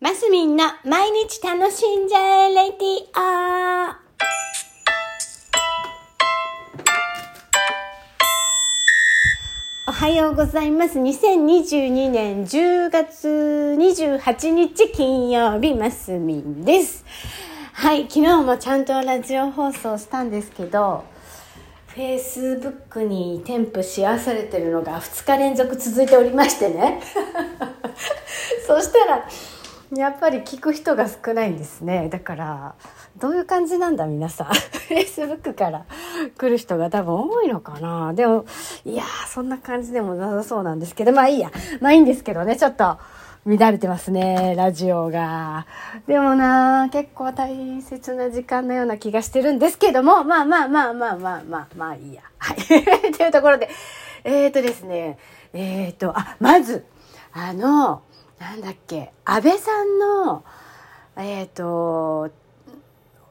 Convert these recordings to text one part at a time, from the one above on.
マスミンの毎日楽しんじゃえレディオおはようございます。2022年10月28日金曜日、マスミンです。はい、昨日もちゃんとラジオ放送したんですけど、Facebook に添付し合わされてるのが2日連続続いておりましてね。そしたら、やっぱり聞く人が少ないんですね。だから、どういう感じなんだ皆さん。Facebook から来る人が多分多いのかな。でも、いやー、そんな感じでもなさそうなんですけど、まあいいや。まあいいんですけどね、ちょっと乱れてますね、ラジオが。でもな結構大切な時間のような気がしてるんですけども、まあまあまあまあまあまあ、まあいいや。はい。というところで、えーとですね、えーと、あ、まず、あの、なんだっけ？安倍さんのえっ、ー、と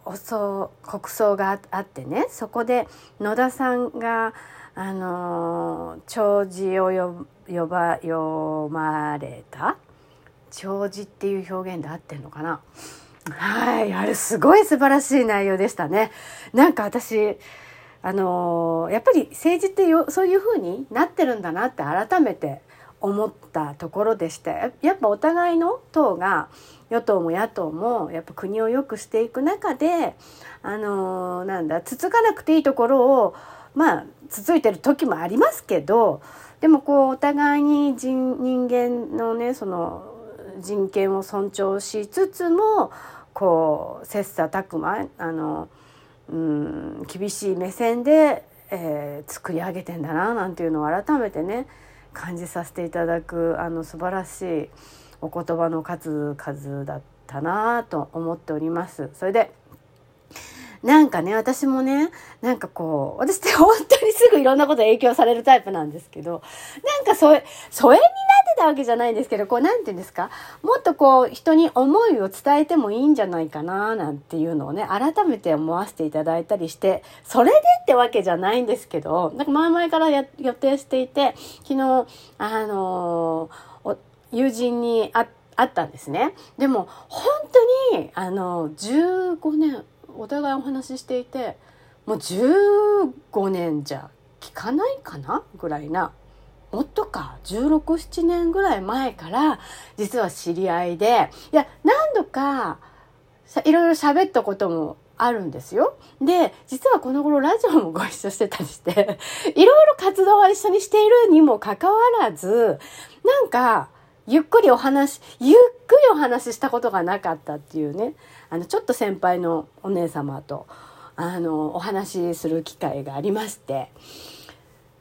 お葬国葬があってねそこで野田さんがあの弔辞を呼ば読まれた？弔辞っていう表現で合ってんのかな？はいあれすごい素晴らしい内容でしたね。なんか私あのやっぱり政治ってよそういう風になってるんだなって改めて思ったところでしてやっぱお互いの党が与党も野党もやっぱ国を良くしていく中であのー、なんだつつかなくていいところをまあつついてる時もありますけどでもこうお互いに人人間のねその人権を尊重しつつもこう切磋琢磨あのうん厳しい目線で、えー、作り上げてんだななんていうのを改めてね感じさせていただくあの素晴らしいお言葉の数々だったなと思っております。それでなんかね私もねなんかこう私って本当にすぐいろんなこと影響されるタイプなんですけどなんかそれ疎遠になってたわけじゃないんですけどこうなんて言うんですか？もっとこう人に思いを伝えてもいいんじゃないかななんていうのをね改めて思わせていただいたりしてそれでってわけじゃないんですけどなんか前々からや予定していて昨日あのー、友人に会ったんですね。でも本当にあの15年お互いお話ししていてもう15年じゃ聞かないかな？ぐらいな。もっとか。1617年ぐらい前から実は知り合いで。いや何度かいろいろ喋ったこともあるんですよ。で、実はこの頃ラジオもご一緒してたりして、いろいろ活動は一緒にしているにもかかわらず、なんか、ゆっくりお話、ゆっくりお話ししたことがなかったっていうね、あの、ちょっと先輩のお姉様と、あの、お話しする機会がありまして、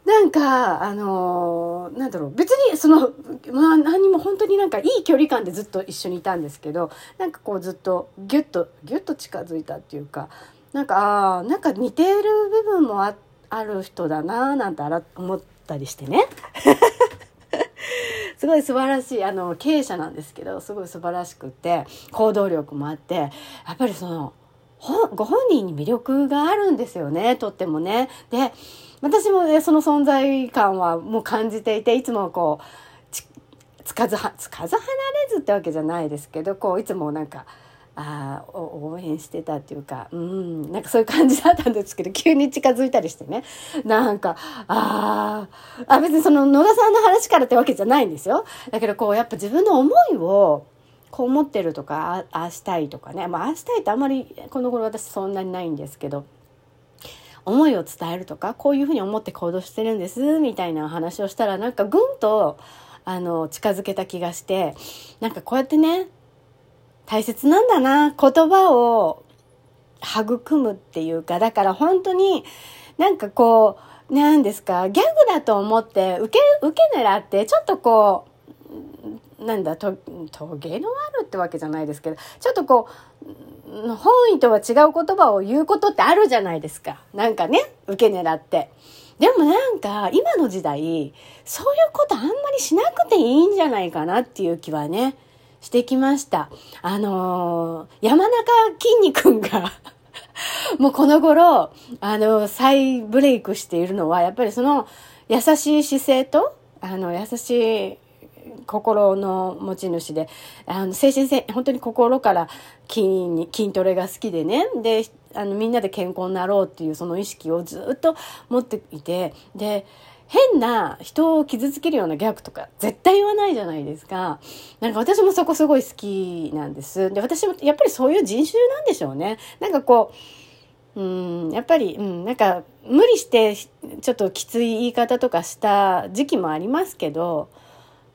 なんか、あの、なんだろう、別にその、まあ何も本当になんかいい距離感でずっと一緒にいたんですけど、なんかこうずっとギュッと、ギュッと近づいたっていうか、なんか、ああ、なんか似ている部分もある人だなぁなんて思ったりしてね。すごい素晴らしい、あの、経営者なんですけど、すごい素晴らしくて、行動力もあって、やっぱりその、ご本人に魅力があるんですよね、とってもね。で、私もね、その存在感はもう感じていて、いつもこう、つかずは、つかず離れずってわけじゃないですけど、こう、いつもなんか、あ、応援してたっていうか、うん、なんかそういう感じだったんですけど、急に近づいたりしてね。なんか、ああ、あ、別にその野田さんの話からってわけじゃないんですよ。だけどこう、やっぱ自分の思いを、こう思ってるとか、ああしたいとかね。まあ、ああしたいってあんまり、この頃私そんなにないんですけど、思いを伝えるとか、こういうふうに思って行動してるんです、みたいな話をしたら、なんかぐんと、あの、近づけた気がして、なんかこうやってね、大切なんだな、言葉を育むっていうか、だから本当になんかこう、なんですか、ギャグだと思って、受け、受け狙って、ちょっとこう、なんだ、と、トゲのあるってわけじゃないですけど、ちょっとこう、本意とは違う言葉を言うことってあるじゃないですか。なんかね、受け狙って。でもなんか、今の時代、そういうことあんまりしなくていいんじゃないかなっていう気はね、してきました。あのー、山中きんに君が もうこの頃、あの、再ブレイクしているのは、やっぱりその優しい姿勢と、あの、優しい心の持ち主で、あの、精神性、本当に心から筋に、筋トレが好きでね、で、あの、みんなで健康になろうっていうその意識をずっと持っていて、で、変な人を傷つけるようなギャグとか絶対言わないじゃないですか。なんか私もそこすごい好きなんです。で、私もやっぱりそういう人種なんでしょうね。なんかこう、うん、やっぱり、うん、なんか無理してちょっときつい言い方とかした時期もありますけど、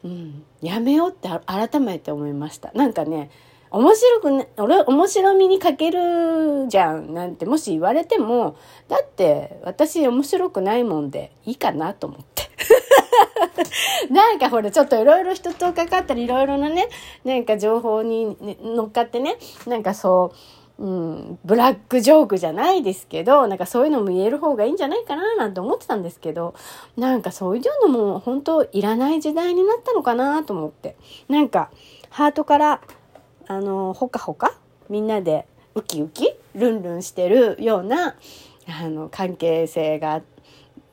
うん、やめようって改めて思いました。なんかね、面白くね、俺、面白みに欠けるじゃんなんてもし言われても、だって私面白くないもんでいいかなと思って。なんかほら、ちょっといろいろ人とかかったり、いろいろなね、なんか情報に、乗っかってね、なんかそう、うん、ブラックジョークじゃないですけど、なんかそういうのも言える方がいいんじゃないかななんて思ってたんですけど、なんかそういうのも本当いらない時代になったのかなと思って。なんか、ハートからあのほかほかみんなでウキウキルンルンしてるようなあの関係性が、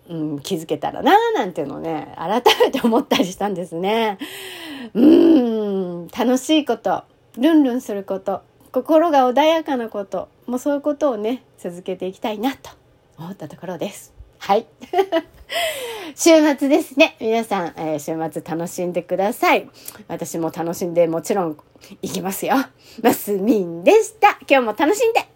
うん、気づけたらななんていうのね改めて思ったりしたんですね。うん楽しいことルンルンすること心が穏やかなこともうそういうことをね続けていきたいなと思ったところです。はい。週末ですね。皆さん、えー、週末楽しんでください。私も楽しんでもちろん行きますよ。マスミンでした。今日も楽しんで